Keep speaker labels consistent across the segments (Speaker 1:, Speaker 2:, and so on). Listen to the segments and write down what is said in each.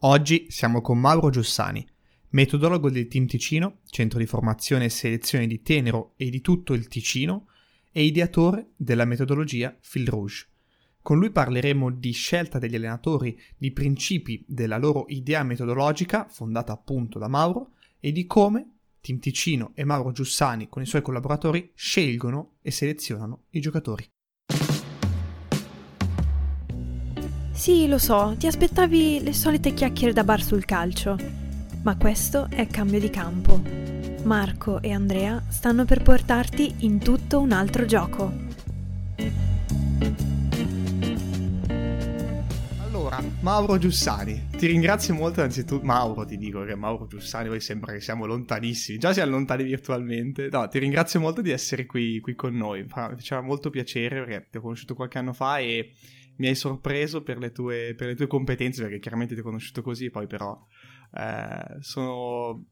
Speaker 1: Oggi siamo con Mauro Giussani, metodologo del Team Ticino, centro di formazione e selezione di Tenero e di tutto il Ticino, e ideatore della metodologia Fil Rouge. Con lui parleremo di scelta degli allenatori, di principi della loro idea metodologica, fondata appunto da Mauro, e di come Team Ticino e Mauro Giussani con i suoi collaboratori scelgono e selezionano i giocatori.
Speaker 2: Sì, lo so, ti aspettavi le solite chiacchiere da bar sul calcio, ma questo è cambio di campo. Marco e Andrea stanno per portarti in tutto un altro gioco.
Speaker 1: Mauro Giussani, ti ringrazio molto innanzitutto. Mauro, ti dico che Mauro Giussani, poi sembra che siamo lontanissimi, già siamo lontani virtualmente. No, ti ringrazio molto di essere qui, qui con noi. Mi faceva molto piacere perché ti ho conosciuto qualche anno fa e mi hai sorpreso per le tue, per le tue competenze, perché chiaramente ti ho conosciuto così, poi però eh, sono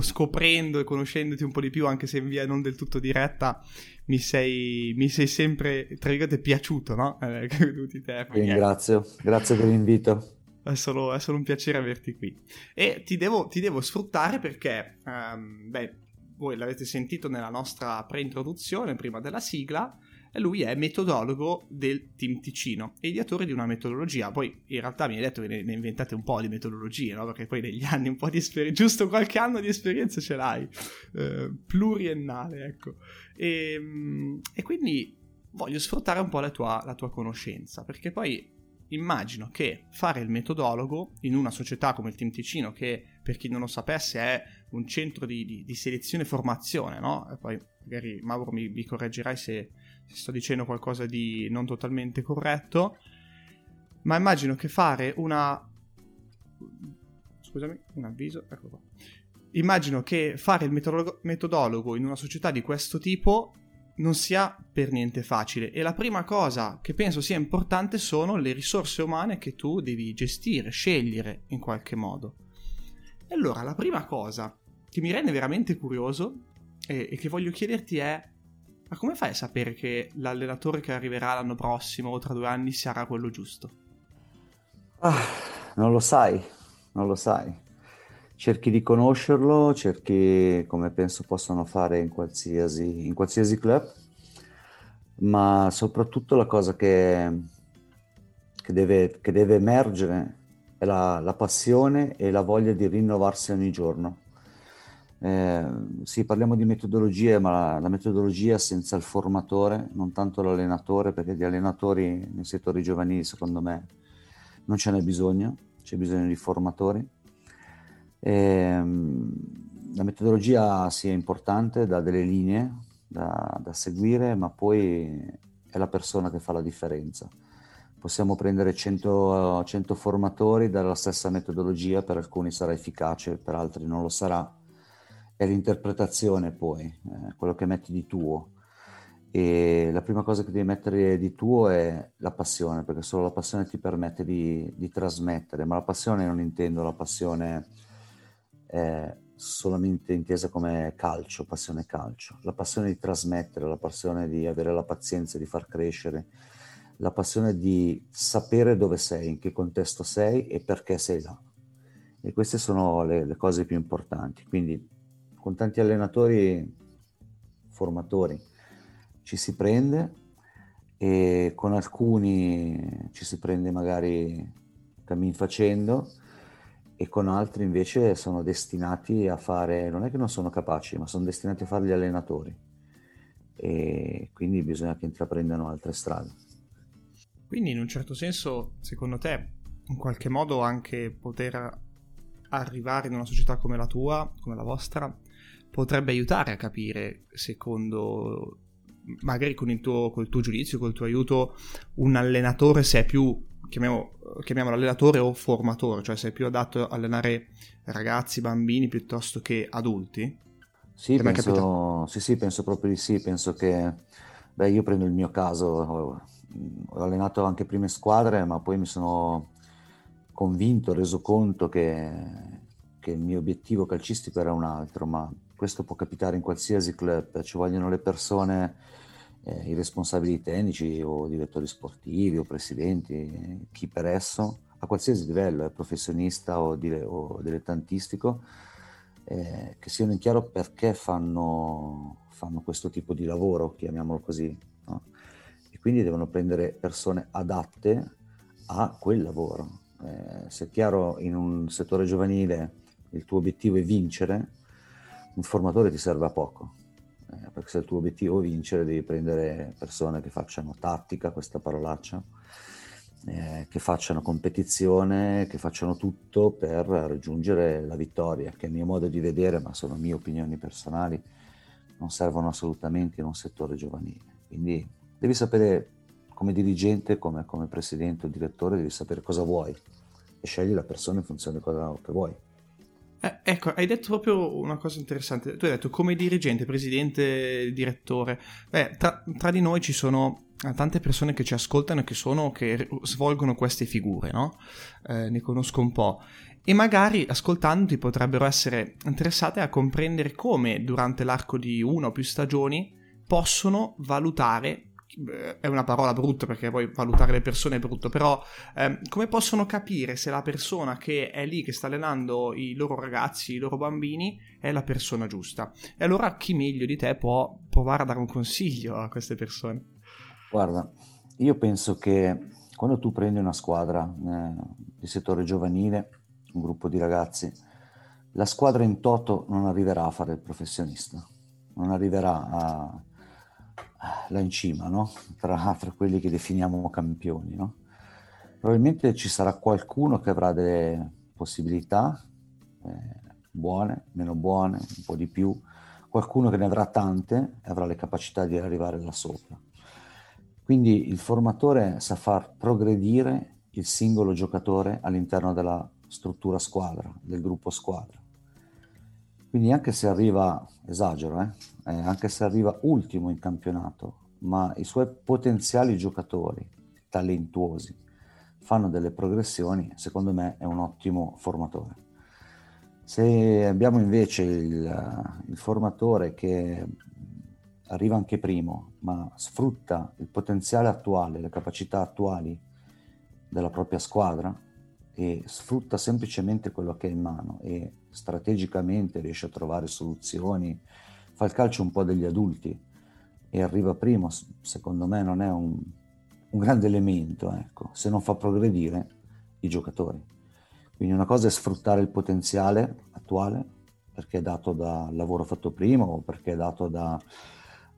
Speaker 1: scoprendo e conoscendoti un po' di più, anche se in via non del tutto diretta, mi sei, mi sei sempre, tra virgolette, piaciuto, no?
Speaker 3: Eh, te. Ringrazio, grazie per l'invito.
Speaker 1: È solo, è solo, un piacere averti qui. E ti devo, ti devo sfruttare perché, um, beh, voi l'avete sentito nella nostra pre-introduzione, prima della sigla, lui è metodologo del Team Ticino ideatore di una metodologia. Poi in realtà mi hai detto che ne, ne inventate un po' di metodologie, no? Perché poi negli anni un po' di esperienza, giusto qualche anno di esperienza ce l'hai, eh, pluriennale, ecco. E, ehm, e, quindi voglio sfruttare un po' la tua, la tua conoscenza, perché poi immagino che fare il metodologo in una società come il Team Ticino, che per chi non lo sapesse è un centro di, di, di selezione e formazione, no? E poi magari Mauro mi, mi correggerai se, sto dicendo qualcosa di non totalmente corretto, ma immagino che fare una... Scusami, un avviso, ecco qua. Immagino che fare il metodologo, metodologo in una società di questo tipo non sia per niente facile e la prima cosa che penso sia importante sono le risorse umane che tu devi gestire, scegliere in qualche modo. E allora la prima cosa che mi rende veramente curioso e, e che voglio chiederti è ma come fai a sapere che l'allenatore che arriverà l'anno prossimo o tra due anni sarà quello giusto?
Speaker 3: Ah, non lo sai, non lo sai. Cerchi di conoscerlo, cerchi come penso possano fare in qualsiasi, in qualsiasi club, ma soprattutto la cosa che, che, deve, che deve, emergere è la, la passione e la voglia di rinnovarsi ogni giorno eh, sì, parliamo di metodologie, ma la, la, metodologia senza il formatore, non tanto l'allenatore, perché di allenatori nei settori giovanili, secondo me, non ce n'è bisogno, c'è bisogno di formatori. Eh, la metodologia sì è importante, dà delle linee da, da seguire, ma poi è la persona che fa la differenza. Possiamo prendere 100, 100 formatori dalla stessa metodologia, per alcuni sarà efficace, per altri non lo sarà è l'interpretazione poi, eh, quello che metti di tuo. E la prima cosa che devi mettere di tuo è la passione, perché solo la passione ti permette di, di trasmettere, ma la passione non intendo la passione eh, solamente intesa come calcio, passione calcio, la passione di trasmettere, la passione di avere la pazienza di far crescere, la passione di sapere dove sei, in che contesto sei e perché sei là. E queste sono le, le cose più importanti. Quindi con tanti allenatori, formatori, ci si prende e con alcuni ci si prende magari cammin facendo e con altri invece sono destinati a fare, non è che non sono capaci, ma sono destinati a fare gli allenatori e quindi bisogna che intraprendano altre strade.
Speaker 1: Quindi in un certo senso, secondo te, in qualche modo anche poter arrivare in una società come la tua, come la vostra, potrebbe aiutare a capire, secondo magari con il tuo, col tuo giudizio, col tuo aiuto, un allenatore se è più, chiamiamo, chiamiamolo allenatore o formatore, cioè se è più adatto a allenare ragazzi, bambini piuttosto che adulti?
Speaker 3: Sì, penso, sì, sì, penso proprio di sì, penso che, beh, io prendo il mio caso, ho, ho allenato anche prime squadre, ma poi mi sono convinto, reso conto che, che il mio obiettivo calcistico era un altro, ma questo può capitare in qualsiasi club, ci vogliono le persone, eh, i responsabili tecnici o direttori sportivi o presidenti, chi per esso, a qualsiasi livello, eh, professionista o, dire, o dilettantistico, eh, che siano in chiaro perché fanno, fanno, questo tipo di lavoro, chiamiamolo così. No? E quindi devono prendere persone adatte a quel lavoro. Eh, se è chiaro in un settore giovanile il tuo obiettivo è vincere, un formatore ti serve a poco. Eh, perché se il tuo obiettivo è vincere devi prendere persone che facciano tattica, questa parolaccia, eh, che facciano competizione, che facciano tutto per raggiungere la vittoria, che a mio modo di vedere, ma sono mie opinioni personali, non servono assolutamente in un settore giovanile. Quindi devi sapere come dirigente, come, come presidente o direttore, devi sapere cosa vuoi e scegli la persona in funzione di cosa che vuoi.
Speaker 1: Eh, ecco, hai detto proprio una cosa interessante. Tu hai detto come dirigente, presidente, direttore. Beh, tra, tra di noi ci sono eh, tante persone che ci ascoltano e che, sono, che svolgono queste figure, no? Eh, ne conosco un po'. E magari ascoltandoti potrebbero essere interessate a comprendere come durante l'arco di una o più stagioni possono valutare è una parola brutta perché poi valutare le persone è brutto, però eh, come possono capire se la persona che è lì, che sta allenando i loro ragazzi, i loro bambini, è la persona giusta? E allora chi meglio di te può provare a dare un consiglio a queste persone?
Speaker 3: Guarda, io penso che quando tu prendi una squadra eh, di settore giovanile, un gruppo di ragazzi, la squadra in toto non arriverà a fare il professionista, non arriverà a là in cima, no? tra, tra, quelli che definiamo campioni. No? Probabilmente ci sarà qualcuno che avrà delle possibilità eh, buone, meno buone, un po' di più, qualcuno che ne avrà tante e avrà le capacità di arrivare là sopra. Quindi il formatore sa far progredire il singolo giocatore all'interno della struttura squadra, del gruppo squadra. Quindi anche se arriva, esagero, eh, eh, anche se arriva ultimo in campionato, ma i suoi potenziali giocatori talentuosi fanno delle progressioni, secondo me è un ottimo formatore. Se abbiamo invece il, il formatore che arriva anche primo, ma sfrutta il potenziale attuale, le capacità attuali della propria squadra e sfrutta semplicemente quello che è in mano e strategicamente riesce a trovare soluzioni, fa il calcio un po' degli adulti e arriva primo, secondo me non è un, un grande elemento, ecco, se non fa progredire i giocatori. Quindi una cosa è sfruttare il potenziale attuale, perché è dato dal lavoro fatto prima o perché è dato da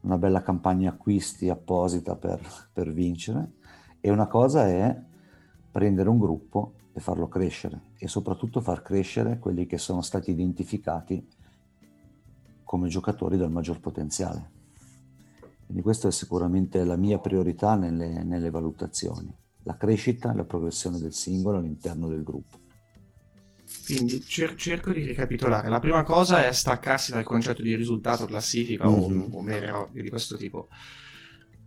Speaker 3: una bella campagna acquisti apposita per, per vincere, e una cosa è prendere un gruppo e farlo crescere e soprattutto far crescere quelli che sono stati identificati come giocatori dal maggior potenziale. Quindi questa è sicuramente la mia priorità nelle, nelle valutazioni, la crescita e la progressione del singolo all'interno del gruppo.
Speaker 1: Quindi cer- cerco di ricapitolare. La prima cosa è staccarsi dal concetto di risultato, classifica mm-hmm. o, o mere robe di questo tipo.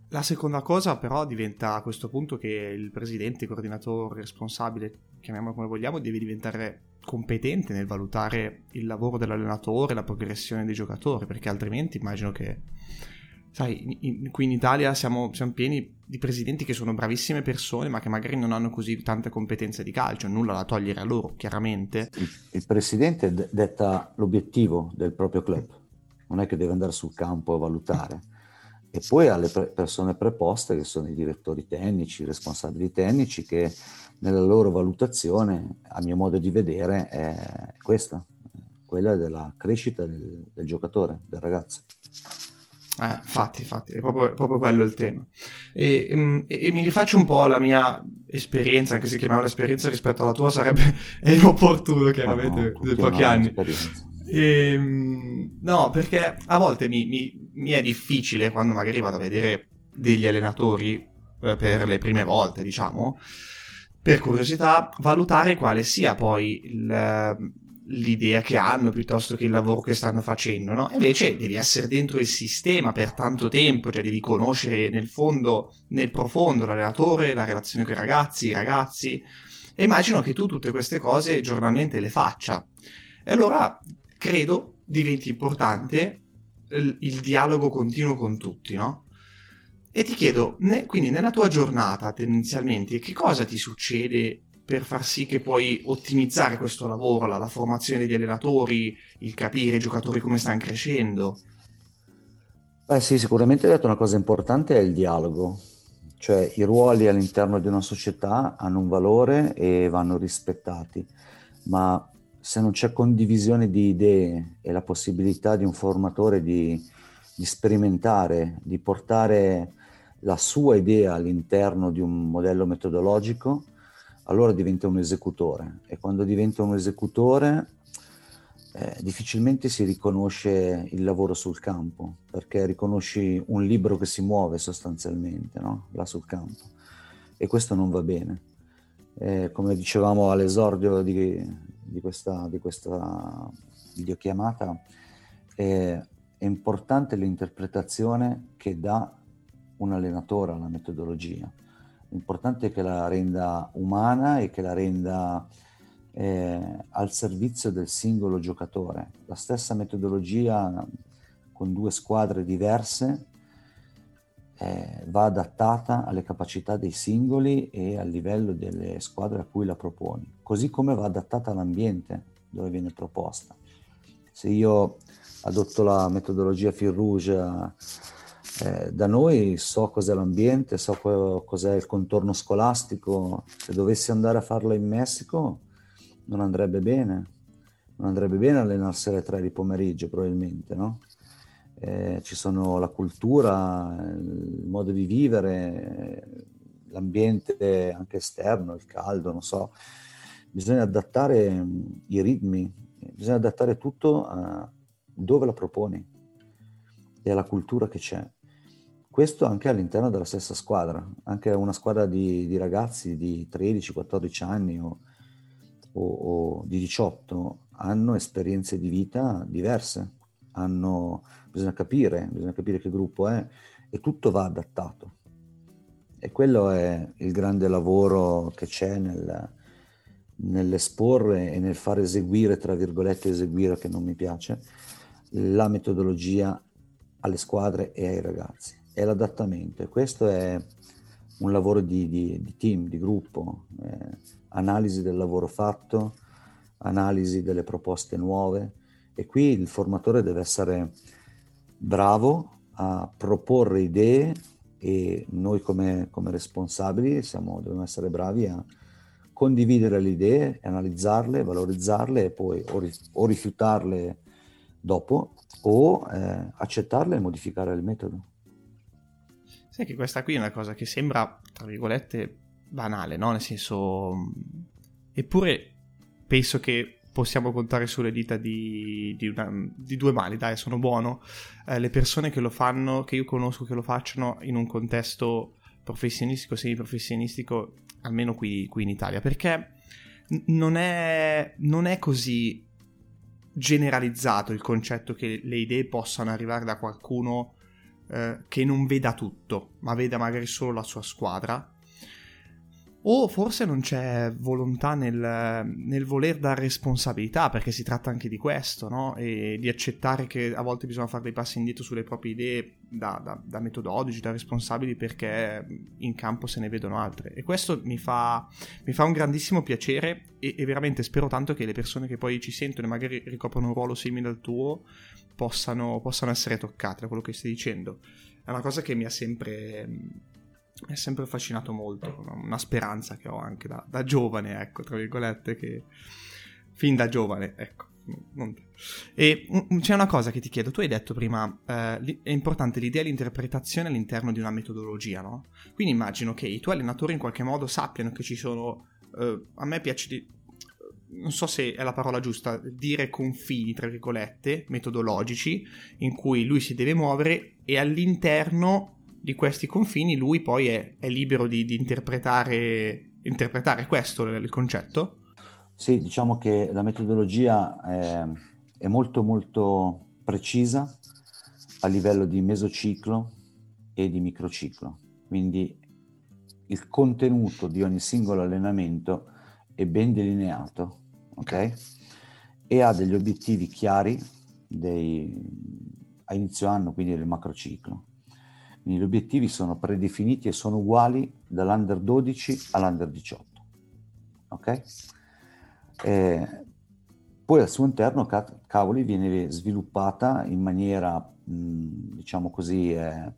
Speaker 1: La seconda cosa però diventa a questo punto che il presidente, il coordinatore, responsabile, chiamiamolo come vogliamo, deve diventare competente nel valutare il lavoro dell'allenatore, la progressione dei giocatori, perché altrimenti immagino che, sai, in, qui in Italia siamo, siamo, pieni di presidenti che sono bravissime persone, ma che magari non hanno così tante competenze di calcio, nulla da togliere a loro, chiaramente.
Speaker 3: Il, il presidente d- detta l'obiettivo del proprio club, non è che deve andare sul campo a valutare e poi alle pre- persone preposte che sono i direttori tecnici, i responsabili tecnici che nella loro valutazione, a mio modo di vedere, è questa, quella della crescita del, del giocatore, del ragazzo.
Speaker 1: Eh, infatti, infatti, è proprio, proprio quello il tema. E, mm, e, e, mi rifaccio un po' alla mia esperienza, anche se chiamava l'esperienza rispetto alla tua sarebbe inopportuno, chiaramente, no, no, di pochi anni. E, ehm, no, perché a volte mi, mi, mi, è difficile quando magari vado a vedere degli allenatori eh, per le prime volte, diciamo, per curiosità, valutare quale sia poi il, l'idea che hanno piuttosto che il lavoro che stanno facendo, no? Invece devi essere dentro il sistema per tanto tempo, cioè devi conoscere nel fondo, nel profondo l'allenatore, la relazione con i ragazzi, i ragazzi. E immagino che tu tutte queste cose giornalmente le faccia. E allora credo diventi importante il, il dialogo continuo con tutti, no? E ti chiedo, ne, quindi nella tua giornata tendenzialmente, che cosa ti succede per far sì che puoi ottimizzare questo lavoro, la, la formazione degli allenatori, il capire i giocatori come stanno crescendo?
Speaker 3: Beh sì, sicuramente hai detto una cosa importante è il dialogo, cioè i ruoli all'interno di una società hanno un valore e vanno rispettati, ma se non c'è condivisione di idee e la possibilità di un formatore di, di sperimentare, di portare la sua idea all'interno di un modello metodologico, allora diventa un esecutore e quando diventa un esecutore eh, difficilmente si riconosce il lavoro sul campo perché riconosci un libro che si muove sostanzialmente no? là sul campo e questo non va bene. Eh, come dicevamo all'esordio di, di, questa, di questa videochiamata, eh, è importante l'interpretazione che dà un allenatore alla metodologia L'importante è che la renda umana e che la renda eh, al servizio del singolo giocatore. La stessa metodologia con due squadre diverse eh, va adattata alle capacità dei singoli e al livello delle squadre a cui la proponi, così come va adattata all'ambiente dove viene proposta. Se io adotto la metodologia Fil Rouge eh, da noi so cos'è l'ambiente, so co- cos'è il contorno scolastico. Se dovessi andare a farlo in Messico non andrebbe bene. Non andrebbe bene allenarsi alle tre di pomeriggio probabilmente, no? Eh, ci sono la cultura, il modo di vivere, l'ambiente anche esterno, il caldo, non so. Bisogna adattare mm, i ritmi, bisogna adattare tutto a dove la proponi e alla cultura che c'è. Questo anche all'interno della stessa squadra, anche una squadra di, di ragazzi di 13-14 anni o, o, o, di 18 hanno esperienze di vita diverse, hanno, bisogna capire, bisogna capire che gruppo è e tutto va adattato. E quello è il grande lavoro che c'è nel, nell'esporre e nel far eseguire, tra virgolette, eseguire che non mi piace, la metodologia alle squadre e ai ragazzi è l'adattamento e questo è un lavoro di, di, di team, di gruppo, eh, analisi del lavoro fatto, analisi delle proposte nuove e qui il formatore deve essere bravo a proporre idee e noi come, come responsabili siamo, dobbiamo essere bravi a condividere le idee, analizzarle, valorizzarle e poi o, o rifiutarle dopo o eh, accettarle e modificare il metodo.
Speaker 1: Sai che questa qui è una cosa che sembra, tra virgolette, banale, no? Nel senso... Eppure penso che possiamo contare sulle dita di, di, una, di due mani, dai, sono buono. Eh, le persone che lo fanno, che io conosco che lo facciano in un contesto professionistico, semiprofessionistico, almeno qui, qui in Italia, perché non è, non è così generalizzato il concetto che le idee possano arrivare da qualcuno eh, che non veda tutto, ma veda magari solo la sua squadra. O forse non c'è volontà nel, nel voler dare responsabilità, perché si tratta anche di questo, no? E di accettare che a volte bisogna fare dei passi indietro sulle proprie idee da, da, da metodologi, da responsabili, perché in campo se ne vedono altre. E questo mi fa, mi fa un grandissimo piacere e, e veramente spero tanto che le persone che poi ci sentono e magari ricoprono un ruolo simile al tuo possano, possano essere toccate da quello che stai dicendo. È una cosa che mi ha sempre, mi ha sempre affascinato molto, una speranza che ho anche da, da giovane, ecco, tra virgolette, che fin da giovane, ecco. E c'è una cosa che ti chiedo, tu hai detto prima, eh, è importante l'idea e l'interpretazione all'interno di una metodologia, no? Quindi immagino che i tuoi allenatori in qualche modo sappiano che ci sono, eh, a me piace di, non so se è la parola giusta, dire confini, tra virgolette, metodologici, in cui lui si deve muovere e all'interno di questi confini lui poi è, è libero di, di interpretare, interpretare, questo il concetto?
Speaker 3: Sì, diciamo che la metodologia è, è molto molto precisa a livello di mesociclo e di microciclo, quindi il contenuto di ogni singolo allenamento è ben delineato, ok? E ha degli obiettivi chiari dei, a inizio anno, quindi del macrociclo. Quindi gli obiettivi sono predefiniti e sono uguali dall'under 12 all'under 18. ok? Eh, poi al suo interno, cavoli, viene sviluppata in maniera, mh, diciamo così, eh,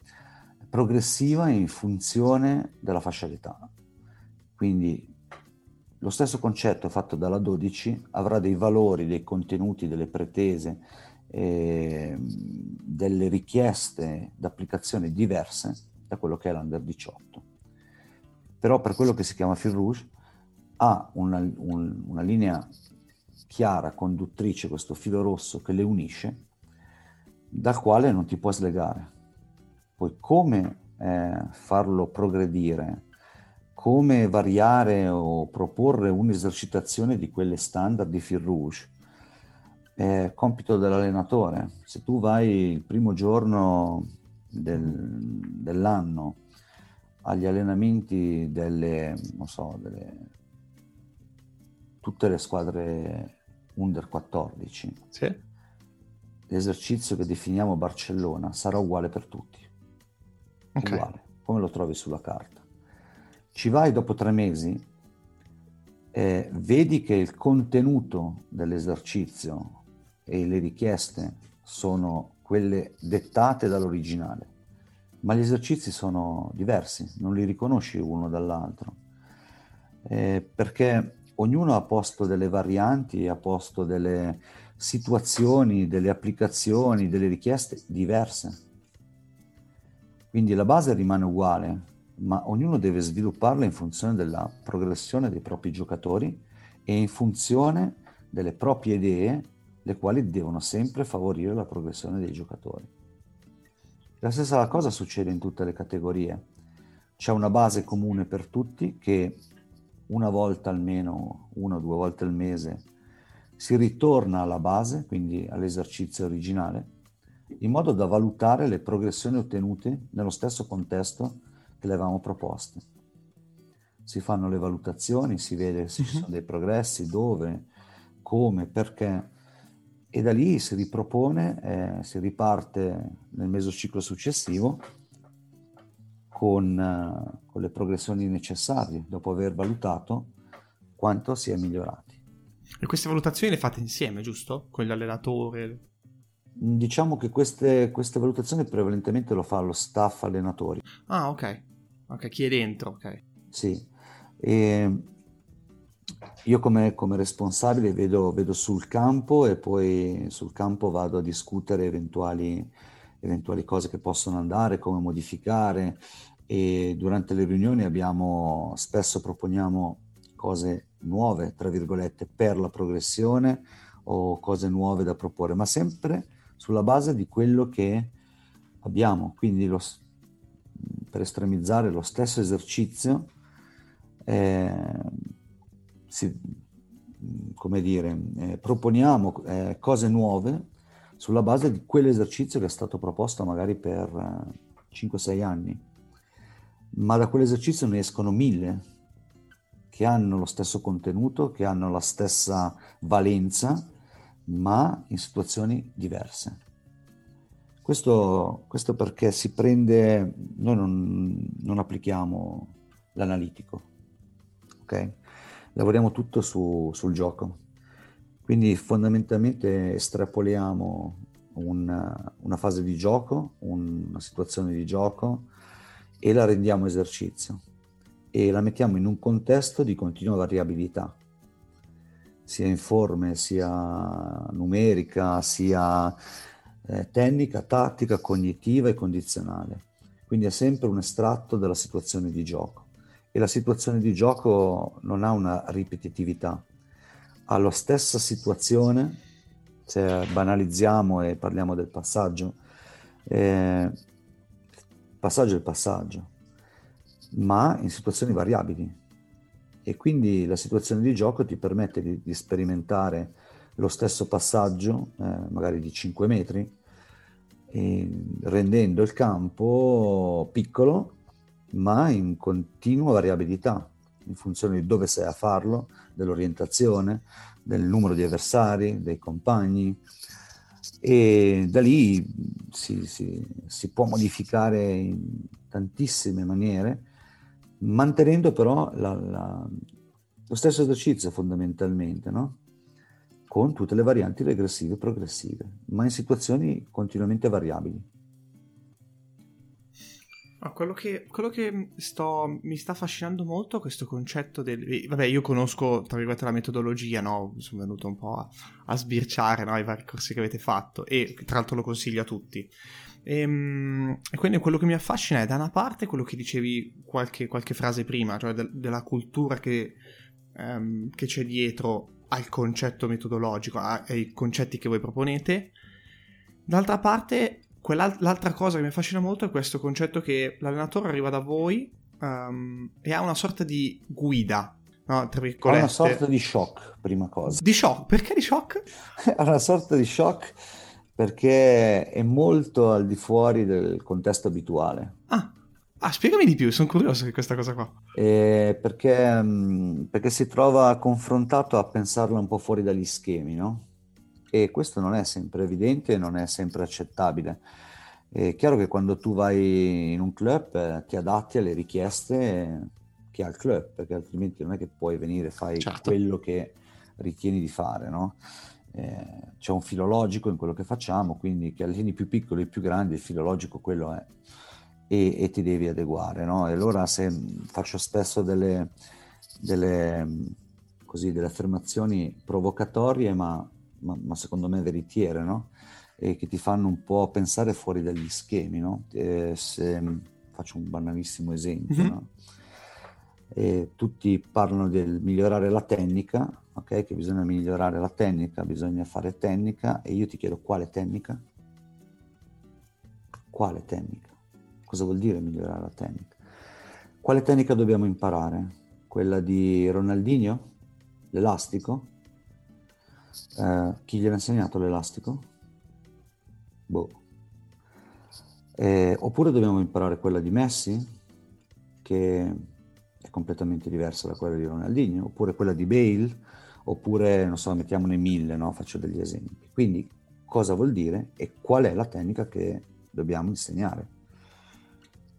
Speaker 3: progressiva in funzione della fascia d'età. Quindi lo stesso concetto fatto dalla 12 avrà dei valori, dei contenuti, delle pretese, eh, delle richieste d'applicazione diverse da quello che è l'Under 18. Però per quello che si chiama Fil Rouge ha una, un, una linea chiara, conduttrice, questo filo rosso che le unisce, dal quale non ti puoi slegare. Poi come eh, farlo progredire, come variare o proporre un'esercitazione di quelle standard di fil rouge, è compito dell'allenatore. Se tu vai il primo giorno del, dell'anno agli allenamenti delle, non so, delle, tutte le squadre under 14,
Speaker 1: sì.
Speaker 3: l'esercizio che definiamo Barcellona sarà uguale per tutti. Okay. Uguale, come lo trovi sulla carta. Ci vai dopo tre mesi, eh, vedi che il contenuto dell'esercizio e le richieste sono quelle dettate dall'originale, ma gli esercizi sono diversi, non li riconosci uno dall'altro, eh, perché ognuno ha posto delle varianti, ha posto delle situazioni, delle applicazioni, delle richieste diverse. Quindi la base rimane uguale, ma ognuno deve svilupparla in funzione della progressione dei propri giocatori e in funzione delle proprie idee, le quali devono sempre favorire la progressione dei giocatori. La stessa cosa succede in tutte le categorie. C'è una base comune per tutti che una volta almeno, una o due volte al mese, si ritorna alla base, quindi all'esercizio originale, in modo da valutare le progressioni ottenute nello stesso contesto che le avevamo proposte. Si fanno le valutazioni, si vede se ci mhm. sono dei progressi, dove, come, perché, e da lì si ripropone, eh, si riparte nel mesociclo successivo con, uh, con le progressioni necessarie dopo aver valutato quanto si è migliorati.
Speaker 1: E queste valutazioni le fate insieme, giusto? Con l'allenatore?
Speaker 3: Diciamo che queste, queste valutazioni prevalentemente lo fa lo staff allenatori.
Speaker 1: Ah, ok. Ok, chi è dentro, ok.
Speaker 3: Sì. E io come, come responsabile vedo, vedo, sul campo e poi sul campo vado a discutere eventuali, eventuali cose che possono andare, come modificare, e durante le riunioni abbiamo, spesso proponiamo cose nuove, tra virgolette, per la progressione o cose nuove da proporre, ma sempre sulla base di quello che abbiamo. Quindi lo, per estremizzare lo stesso esercizio, eh, si, come dire, eh, proponiamo eh, cose nuove sulla base di quell'esercizio che è stato proposto magari per 5-6 eh, anni ma da quell'esercizio ne escono mille che hanno lo stesso contenuto, che hanno la stessa valenza, ma in situazioni diverse. Questo, questo perché si prende, noi non, non applichiamo l'analitico, ok? Lavoriamo tutto su, sul gioco. Quindi fondamentalmente estrapoliamo una, una fase di gioco, una situazione di gioco, e la rendiamo esercizio e la mettiamo in un contesto di continua variabilità, sia in forme, sia numerica, sia eh, tecnica, tattica, cognitiva e condizionale. Quindi è sempre un estratto della situazione di gioco e la situazione di gioco non ha una ripetitività, ha la stessa situazione, se banalizziamo e parliamo del passaggio, eh, passaggio è il passaggio, ma in situazioni variabili. E quindi la situazione di gioco ti permette di, di sperimentare lo stesso passaggio, eh, magari di 5 metri, rendendo il campo piccolo, ma in continua variabilità, in funzione di dove sei a farlo, dell'orientazione, del numero di avversari, dei compagni, e da lì si, si, si può modificare in tantissime maniere, mantenendo però la, la, lo stesso esercizio fondamentalmente, no? Con tutte le varianti regressive e progressive, ma in situazioni continuamente variabili.
Speaker 1: Ah, quello, che, quello che sto, mi sta affascinando molto è questo concetto del... Vabbè, io conosco, tra virgolette, la metodologia, no? Sono venuto un po' a, a sbirciare no? i vari corsi che avete fatto e tra l'altro lo consiglio a tutti. E, ehm, e, quindi quello che mi affascina è da una parte quello che dicevi qualche, qualche frase prima, cioè de, della cultura che, um, che, c'è dietro al concetto metodologico, ai concetti che voi proponete. D'altra parte l'altra cosa che mi affascina molto è questo concetto che l'allenatore arriva da voi um, e ha una sorta di guida. No, tra
Speaker 3: virgolette. Ha una sorta di shock, prima cosa.
Speaker 1: Di shock? Perché di shock?
Speaker 3: ha una sorta di shock perché è molto al di fuori del contesto abituale.
Speaker 1: Ah, ah spiegami di più, sono curioso di questa cosa qua.
Speaker 3: Eh, perché, mm, perché si trova confrontato a pensarla un po' fuori dagli schemi, no? E questo non è sempre evidente e non è sempre accettabile. È chiaro che quando tu vai in un club eh, ti adatti alle richieste che ha il club, perché altrimenti non è che puoi venire e fai certo. quello che ritieni di fare, no? eh, c'è un filologico in quello che facciamo, quindi che alleni più piccoli e più grandi, il filologico quello è, e, e ti devi adeguare, no? E allora se faccio spesso delle, delle, così, delle affermazioni provocatorie, ma ma, ma secondo me veritiere, no? E che ti fanno un po' pensare fuori dagli schemi, no? E se, faccio un banalissimo esempio, mm-hmm. no? E tutti parlano del migliorare la tecnica, ok? Che bisogna migliorare la tecnica, bisogna fare tecnica e io ti chiedo quale tecnica? Quale tecnica? Cosa vuol dire migliorare la tecnica? Quale tecnica dobbiamo imparare? Quella di Ronaldinho? L'elastico? Eh, chi gliel'ha insegnato l'elastico? Boh. Eh, oppure dobbiamo imparare quella di Messi, che è completamente diversa da quella di Ronaldinho, oppure quella di Bale, oppure, non so, mettiamone mille, no? faccio degli esempi. Quindi cosa vuol dire e qual è la tecnica che dobbiamo insegnare.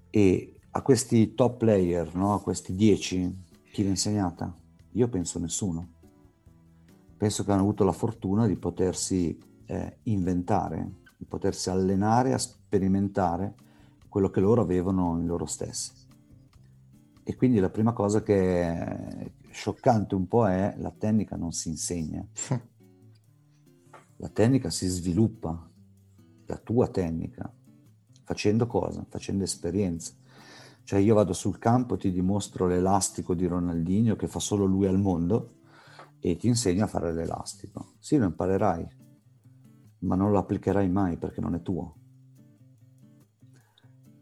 Speaker 3: E a questi top player, no? a questi dieci, chi l'ha insegnata? Io penso nessuno penso che hanno avuto la fortuna di potersi eh, inventare, di potersi allenare a sperimentare quello che loro avevano in loro stessi. E quindi la prima cosa che è scioccante un po' è la tecnica non si insegna. La tecnica si sviluppa, la tua tecnica, facendo cosa? Facendo esperienza. Cioè io vado sul campo, ti dimostro l'elastico di Ronaldinho che fa solo lui al mondo, e ti insegna a fare l'elastico. Sì, lo imparerai, ma non lo applicherai mai perché non è tuo.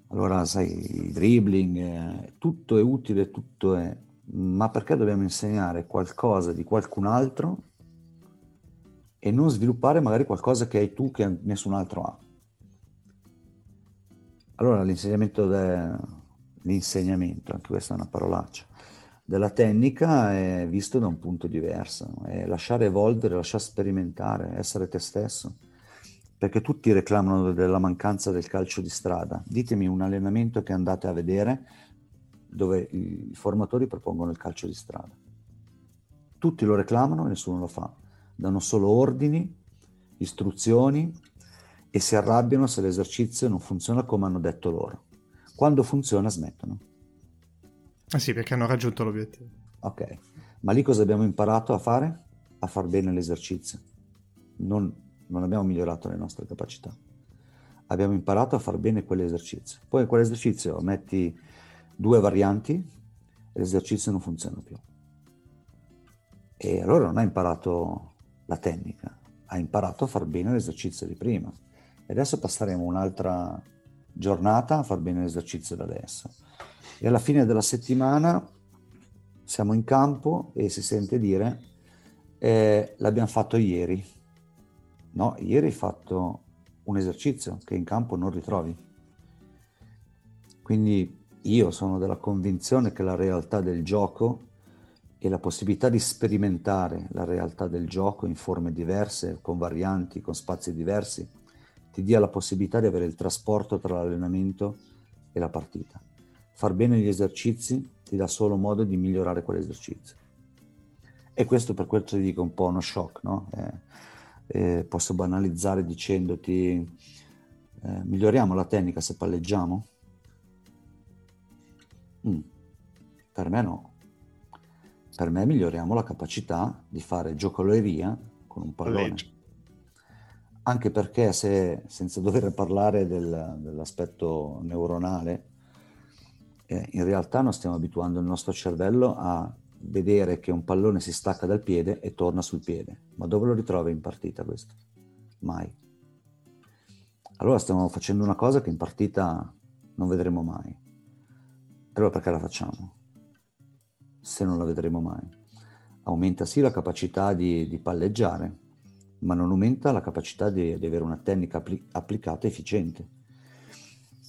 Speaker 3: Allora, sai, il dribbling, eh, tutto è utile, tutto è... Ma perché dobbiamo insegnare qualcosa di qualcun altro e non sviluppare magari qualcosa che hai tu che nessun altro ha? Allora, l'insegnamento, de... l'insegnamento, anche questa è una parolaccia, della tecnica è visto da un punto diverso, è lasciare evolvere, lasciare sperimentare, essere te stesso. Perché tutti reclamano della mancanza del calcio di strada. Ditemi un allenamento che andate a vedere dove i formatori propongono il calcio di strada. Tutti lo reclamano e nessuno lo fa. Danno solo ordini, istruzioni e si arrabbiano se l'esercizio non funziona come hanno detto loro. Quando funziona smettono.
Speaker 1: Ah sì, perché hanno raggiunto l'obiettivo.
Speaker 3: Ok, ma lì cosa abbiamo imparato a fare? A far bene l'esercizio. Non, non abbiamo migliorato le nostre capacità. Abbiamo imparato a far bene quell'esercizio. Poi in quell'esercizio metti due varianti e l'esercizio non funziona più. E allora non ha imparato la tecnica, ha imparato a far bene l'esercizio di prima. E adesso passeremo un'altra giornata a far bene l'esercizio da adesso e alla fine della settimana siamo in campo e si sente dire eh, l'abbiamo fatto ieri. No, ieri hai fatto un esercizio che in campo non ritrovi. Quindi io sono della convinzione che la realtà del gioco e la possibilità di sperimentare la realtà del gioco in forme diverse, con varianti, con spazi diversi, ti dia la possibilità di avere il trasporto tra l'allenamento e la partita far bene gli esercizi ti dà solo modo di migliorare quell'esercizio. E questo per questo ti dico un po' uno shock, no? Eh, eh, posso banalizzare dicendoti eh, miglioriamo la tecnica se palleggiamo? Mm, per me no. Per me miglioriamo la capacità di fare giocoleria con un pallone. Palleggio. Anche perché se, senza dover parlare del, dell'aspetto neuronale, eh, in realtà non stiamo abituando il nostro cervello a vedere che un pallone si stacca dal piede e torna sul piede. Ma dove lo ritrovi in partita questo? Mai. Allora stiamo facendo una cosa che in partita non vedremo mai. Allora perché la facciamo? Se non la vedremo mai. Aumenta sì la capacità di, di palleggiare, ma non aumenta la capacità di, di avere una tecnica appli- applicata efficiente.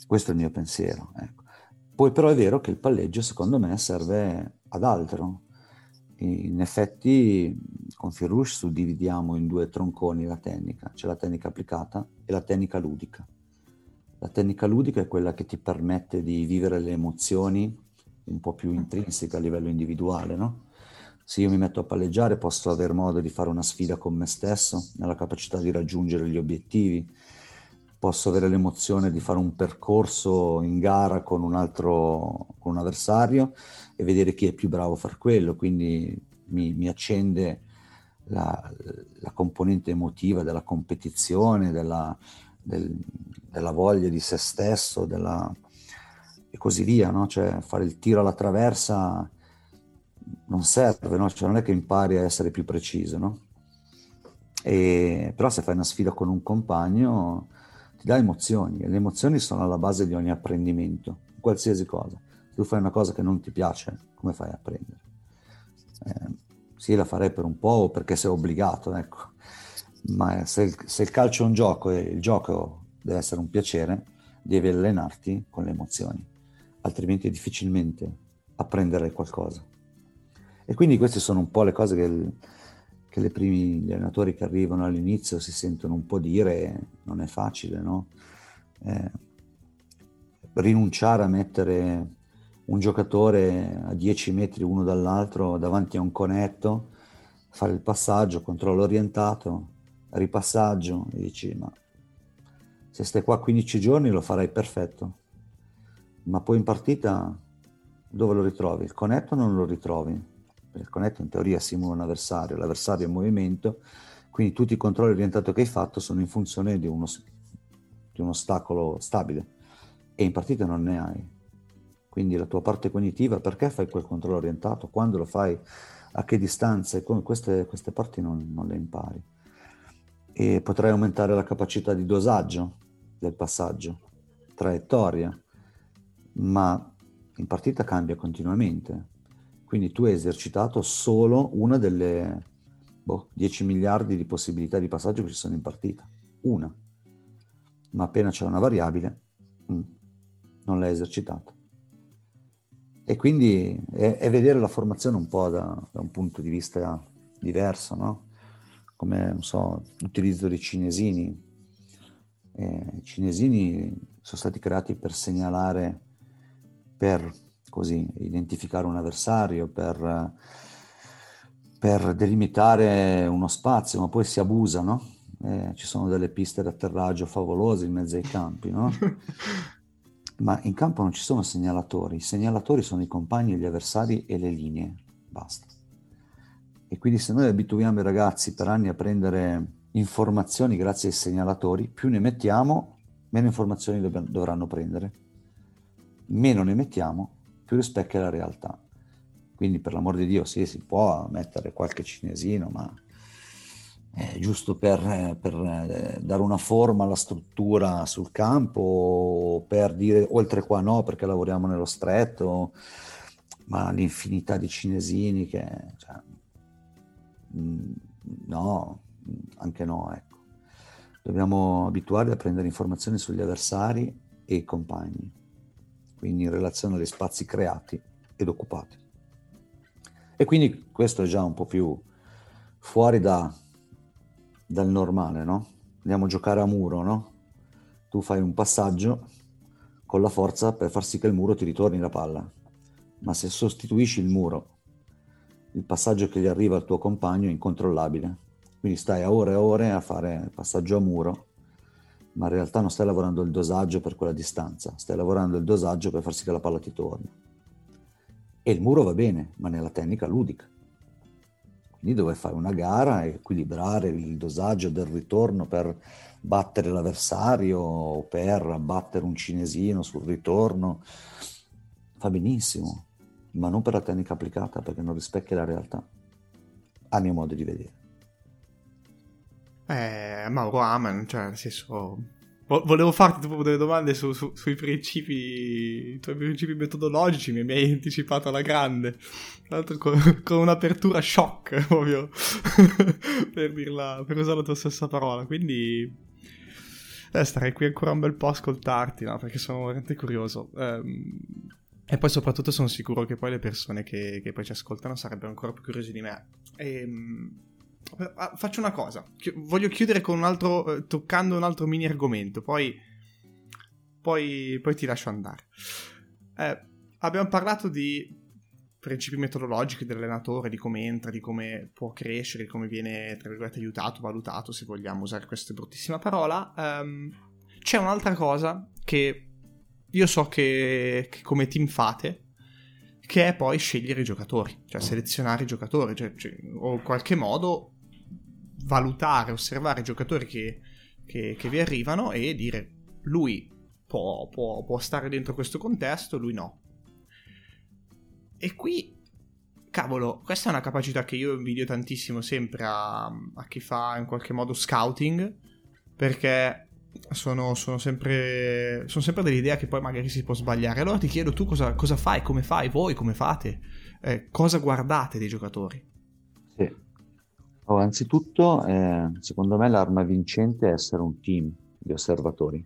Speaker 3: Questo è il mio pensiero. Ecco. Poi però è vero che il palleggio secondo me serve ad altro. In effetti con Firush suddividiamo in due tronconi la tecnica, c'è la tecnica applicata e la tecnica ludica. La tecnica ludica è quella che ti permette di vivere le emozioni un po' più intrinseche a livello individuale, no? Se io mi metto a palleggiare posso avere modo di fare una sfida con me stesso, nella capacità di raggiungere gli obiettivi, posso avere l'emozione di fare un percorso in gara con un altro con un avversario e vedere chi è più bravo a far quello, quindi mi, mi accende la, la, componente emotiva della competizione, della, del, della voglia di se stesso, della, e così via, no? Cioè fare il tiro alla traversa non serve, no? Cioè non è che impari a essere più preciso, no? E, però se fai una sfida con un compagno ti dà emozioni e le emozioni sono alla base di ogni apprendimento, qualsiasi cosa. Se tu fai una cosa che non ti piace, come fai a apprendere? Eh, sì, la farei per un po' perché sei obbligato, ecco. Ma se il, se il calcio è un gioco e il gioco deve essere un piacere, devi allenarti con le emozioni, altrimenti difficilmente apprenderai qualcosa. E quindi queste sono un po' le cose che, il, che le primi, gli allenatori che arrivano all'inizio si sentono un po' dire, non è facile, no? Eh, rinunciare a mettere un giocatore a 10 metri uno dall'altro davanti a un conetto, fare il passaggio, controllo orientato, ripassaggio, e dici ma se stai qua 15 giorni lo farai perfetto, ma poi in partita dove lo ritrovi? Il conetto non lo ritrovi, il conetto in teoria simula un avversario, l'avversario è in movimento, quindi tutti i controlli orientati che hai fatto sono in funzione di uno, di un ostacolo stabile e in partita non ne hai quindi la tua parte cognitiva, perché fai quel controllo orientato, quando lo fai, a che distanza, e come queste, queste parti non, non le impari. E potrai aumentare la capacità di dosaggio del passaggio, traiettoria, ma in partita cambia continuamente. Quindi tu hai esercitato solo una delle boh, 10 miliardi di possibilità di passaggio che ci sono in partita. Una. Ma appena c'è una variabile, mm, non l'hai esercitata. E quindi è, è, vedere la formazione un po' da, da un punto di vista diverso, no? Come, non so, l'utilizzo dei cinesini. Eh, I cinesini sono stati creati per segnalare, per così identificare un avversario, per, per delimitare uno spazio, ma poi si abusa, no? Eh, ci sono delle piste d'atterraggio favolose in mezzo ai campi, no? ma in campo non ci sono segnalatori, i segnalatori sono i compagni, gli avversari e le linee, basta. E quindi se noi abituiamo i ragazzi per anni a prendere informazioni grazie ai segnalatori, più ne mettiamo, meno informazioni dov- dovranno prendere. Meno ne mettiamo, più rispecchia la realtà. Quindi per l'amor di Dio sì, si può mettere qualche cinesino, ma giusto per, per eh, dare una forma alla struttura sul campo, per dire oltre qua no perché lavoriamo nello stretto, ma l'infinità di cinesini che... Cioè, mm, no, anche no, ecco. Dobbiamo abituarli a prendere informazioni sugli avversari e i compagni, quindi in relazione agli spazi creati ed occupati. E quindi questo è già un po' più fuori da, dal normale, no? Andiamo a giocare a muro, no? Tu fai un passaggio con la forza per far sì che il muro ti ritorni la palla, ma se sostituisci il muro il passaggio che gli arriva al tuo compagno è incontrollabile. Quindi stai a ore e ore a fare passaggio a muro, ma in realtà non stai lavorando il dosaggio per quella distanza, stai lavorando il dosaggio per far sì che la palla ti torni. E il muro va bene, ma nella tecnica ludica. Quindi dove fare una gara equilibrare il dosaggio del ritorno per battere l'avversario o per battere un cinesino sul ritorno. Fa benissimo, ma non per la tecnica applicata perché non rispecchia la realtà, a mio modo di vedere.
Speaker 1: Eh, Mauro Amen, cioè nel senso Volevo farti tipo delle domande su, su, sui principi, i tuoi principi metodologici, mi, hai anticipato alla grande. Tra l'altro con, con un'apertura shock, proprio, per, dirla, per usare la tua stessa parola. Quindi eh, starei qui ancora un bel po' a ascoltarti, no? Perché sono veramente curioso. Um, e poi soprattutto sono sicuro che poi le persone che, che poi ci ascoltano sarebbero ancora più curiose di me. Ehm, faccio una cosa. Voglio chiudere con un altro. Eh, toccando un altro mini argomento. Poi. Poi, poi ti lascio andare. Eh, abbiamo parlato di principi metodologici dell'allenatore, di come entra, di come può crescere, di come viene, tra virgolette, aiutato, valutato, se vogliamo usare questa bruttissima parola. Um, c'è un'altra cosa che io so che, che come team fate, che è poi scegliere i giocatori, cioè selezionare i giocatori, cioè, cioè, o in qualche modo valutare, osservare i giocatori che, che, che vi arrivano e dire lui può, può, può stare dentro questo contesto, lui no. E qui cavolo, questa è una capacità che io invidio tantissimo sempre a, a chi fa in qualche modo scouting, perché sono, sono, sempre, sono sempre dell'idea che poi magari si può sbagliare. Allora ti chiedo tu cosa, cosa fai, come fai, voi come fate, eh, cosa guardate dei giocatori?
Speaker 3: Oh, anzitutto, eh, secondo me l'arma vincente è essere un team di osservatori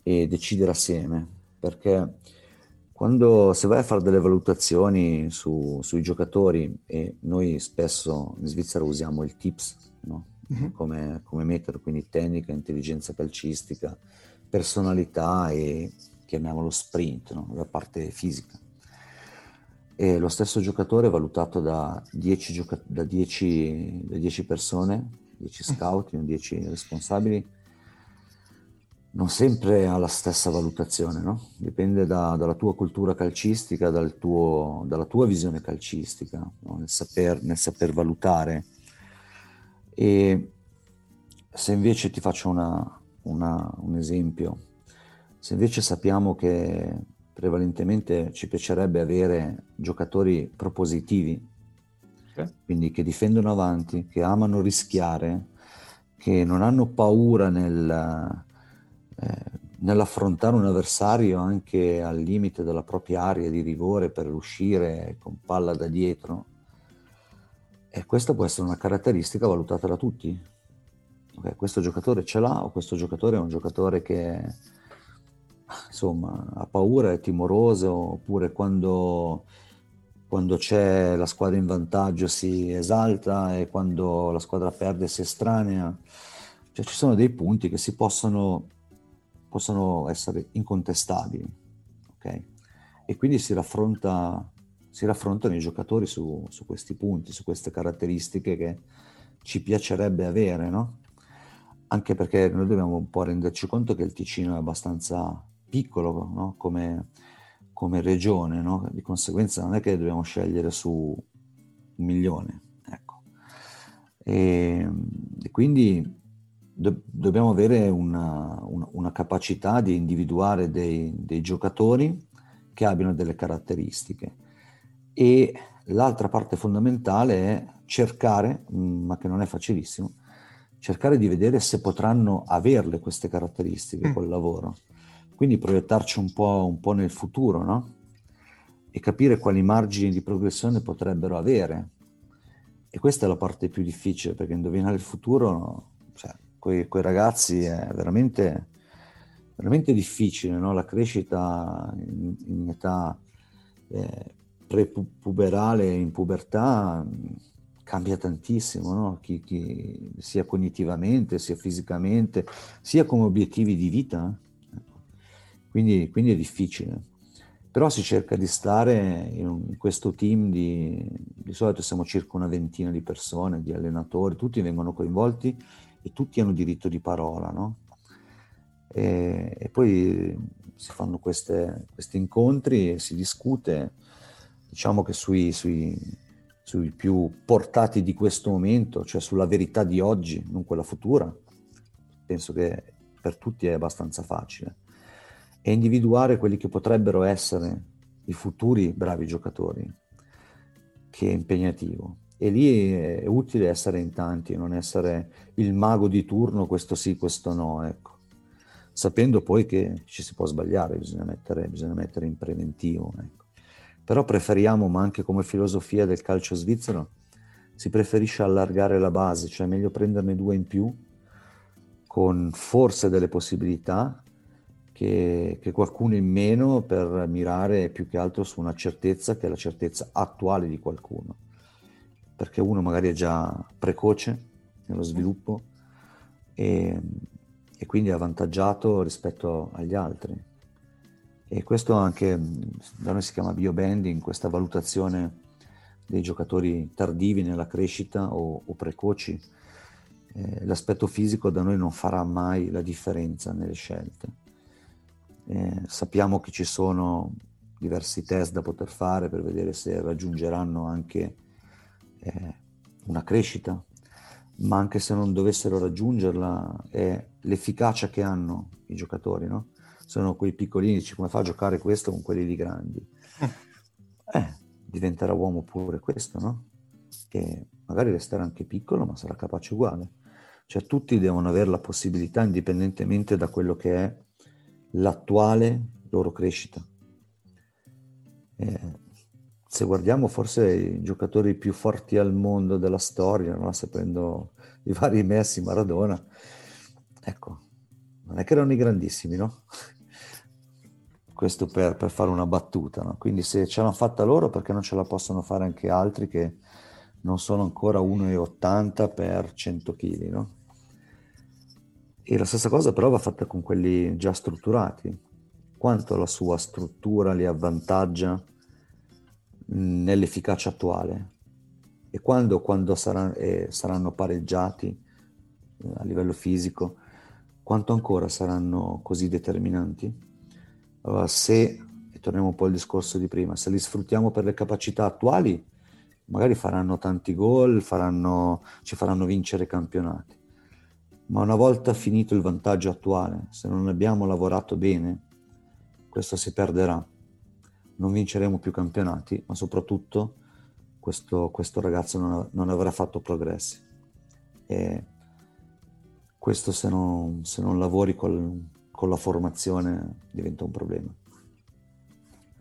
Speaker 3: e decidere assieme, perché quando se vai a fare delle valutazioni su, sui giocatori, e noi spesso in Svizzera usiamo il TIPS no? uh-huh. come, come metodo, quindi tecnica, intelligenza calcistica, personalità e chiamiamolo sprint, no? la parte fisica e lo stesso giocatore valutato da 10, gioca- da 10, da 10 persone, 10 mm. scout, 10 responsabili, non sempre ha la stessa valutazione, no? dipende da, dalla tua cultura calcistica, dal tuo, dalla tua visione calcistica, no? nel, saper, nel, saper, valutare. E se invece ti faccio una, una, un esempio, se invece sappiamo che prevalentemente ci piacerebbe avere giocatori propositivi, okay. quindi che difendono avanti, che amano rischiare, che non hanno paura nel, eh, nell'affrontare un avversario anche al limite della propria area di rigore per uscire con palla da dietro. E questa può essere una caratteristica valutata da tutti. Okay, questo giocatore ce l'ha o questo giocatore è un giocatore che insomma, ha paura, è timoroso, oppure quando, quando c'è la squadra in vantaggio si esalta e quando la squadra perde si estranea. Cioè ci sono dei punti che si possono, possono essere incontestabili, ok? E quindi si, raffronta, si raffrontano i giocatori su, su questi punti, su queste caratteristiche che ci piacerebbe avere, no? Anche perché noi dobbiamo un po' renderci conto che il Ticino è abbastanza piccolo no? come, come, regione, no? di conseguenza non è che dobbiamo scegliere su un milione. Ecco. E, e quindi do, dobbiamo avere una, una, una, capacità di individuare dei, dei giocatori che abbiano delle caratteristiche. E l'altra parte fondamentale è cercare, mm, ma che non è facilissimo, cercare di vedere se potranno averle queste caratteristiche mm. col lavoro. Quindi proiettarci un po', un po', nel futuro, no? E capire quali margini di progressione potrebbero avere. E questa è la parte più difficile, perché indovinare il futuro, cioè, con i ragazzi è veramente, veramente difficile, no? La crescita in, in età eh, prepuberale, in pubertà, cambia tantissimo, no? chi, chi, sia cognitivamente, sia fisicamente, sia come obiettivi di vita. Quindi, quindi è difficile. però si cerca di stare in questo team di, di solito siamo circa una ventina di persone, di allenatori, tutti vengono coinvolti e tutti hanno diritto di parola, no? E, e poi si fanno queste, questi incontri e si discute, diciamo che sui, sui, sui più portati di questo momento, cioè sulla verità di oggi, non quella futura, penso che per tutti è abbastanza facile, e individuare quelli che potrebbero essere i futuri bravi giocatori, che è impegnativo. E lì è utile essere in tanti, non essere il mago di turno, questo sì, questo no, ecco sapendo poi che ci si può sbagliare, bisogna mettere, bisogna mettere in preventivo. Ecco. Però preferiamo, ma anche come filosofia del calcio svizzero, si preferisce allargare la base, cioè meglio prenderne due in più, con forse delle possibilità, che, che qualcuno in meno per mirare più che altro su una certezza che è la certezza attuale di qualcuno. Perché uno magari è già precoce nello sviluppo e e quindi è avvantaggiato rispetto agli altri. E questo anche da noi si chiama biobanding, questa valutazione dei giocatori tardivi nella crescita o, o precoci. Eh, l'aspetto fisico da noi non farà mai la differenza nelle scelte. Eh, sappiamo che ci sono diversi test da poter fare per vedere se raggiungeranno anche eh, una crescita ma anche se non dovessero raggiungerla, è l'efficacia che hanno i giocatori, no? Sono quei piccolini, dici come fa a giocare questo con quelli di grandi? Eh, diventerà uomo pure questo, no? Che magari resterà anche piccolo, ma sarà capace uguale. Cioè tutti devono avere la possibilità, indipendentemente da quello che è l'attuale loro crescita. Eh, se guardiamo forse i giocatori più forti al mondo della storia, no? se i vari Messi, Maradona, ecco, non è che erano i grandissimi, no? Questo per, per fare una battuta, no? Quindi se ce l'hanno fatta loro, perché non ce la possono fare anche altri che non sono ancora 1,80 per 100 kg, no? E la stessa cosa però va fatta con quelli già strutturati. Quanto la sua struttura li avvantaggia nell'efficacia attuale e quando, quando saranno, eh, saranno pareggiati eh, a livello fisico, quanto ancora saranno così determinanti? Allora, se, e torniamo un po' al discorso di prima, se li sfruttiamo per le capacità attuali, magari faranno tanti gol, faranno, ci faranno vincere campionati. Ma una volta finito il vantaggio attuale, se non abbiamo lavorato bene, questo si perderà non vinceremo più campionati, ma soprattutto questo, questo ragazzo non, non, avrà fatto progressi. E questo se non, se non lavori col, con la formazione diventa un problema.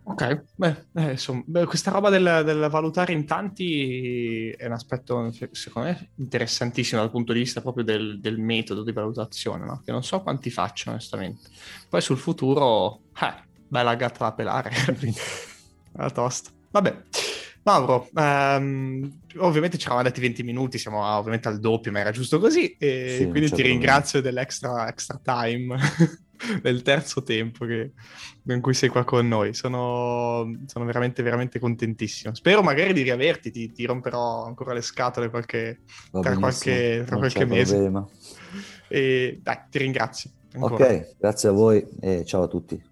Speaker 1: Ok, beh, eh, insomma, beh, questa roba del, del, valutare in tanti è un aspetto, secondo me, interessantissimo dal punto di vista proprio del, del metodo di valutazione, no? che non so quanti faccio onestamente. Poi sul futuro, eh, bella gatta da pelare. la tosta. Vabbè. Mauro, um, ovviamente ci eravamo detti 20 minuti, siamo ovviamente al doppio, ma era giusto così. E sì, quindi ti ringrazio dell'extra extra time, del terzo tempo che, in cui sei qua con noi. Sono, sono, veramente, veramente contentissimo. Spero magari di riaverti, ti, ti romperò ancora le scatole qualche, tra qualche, tra qualche mese. Problema. E dai, ti ringrazio.
Speaker 3: Ancora. Ok, grazie a voi e ciao a tutti.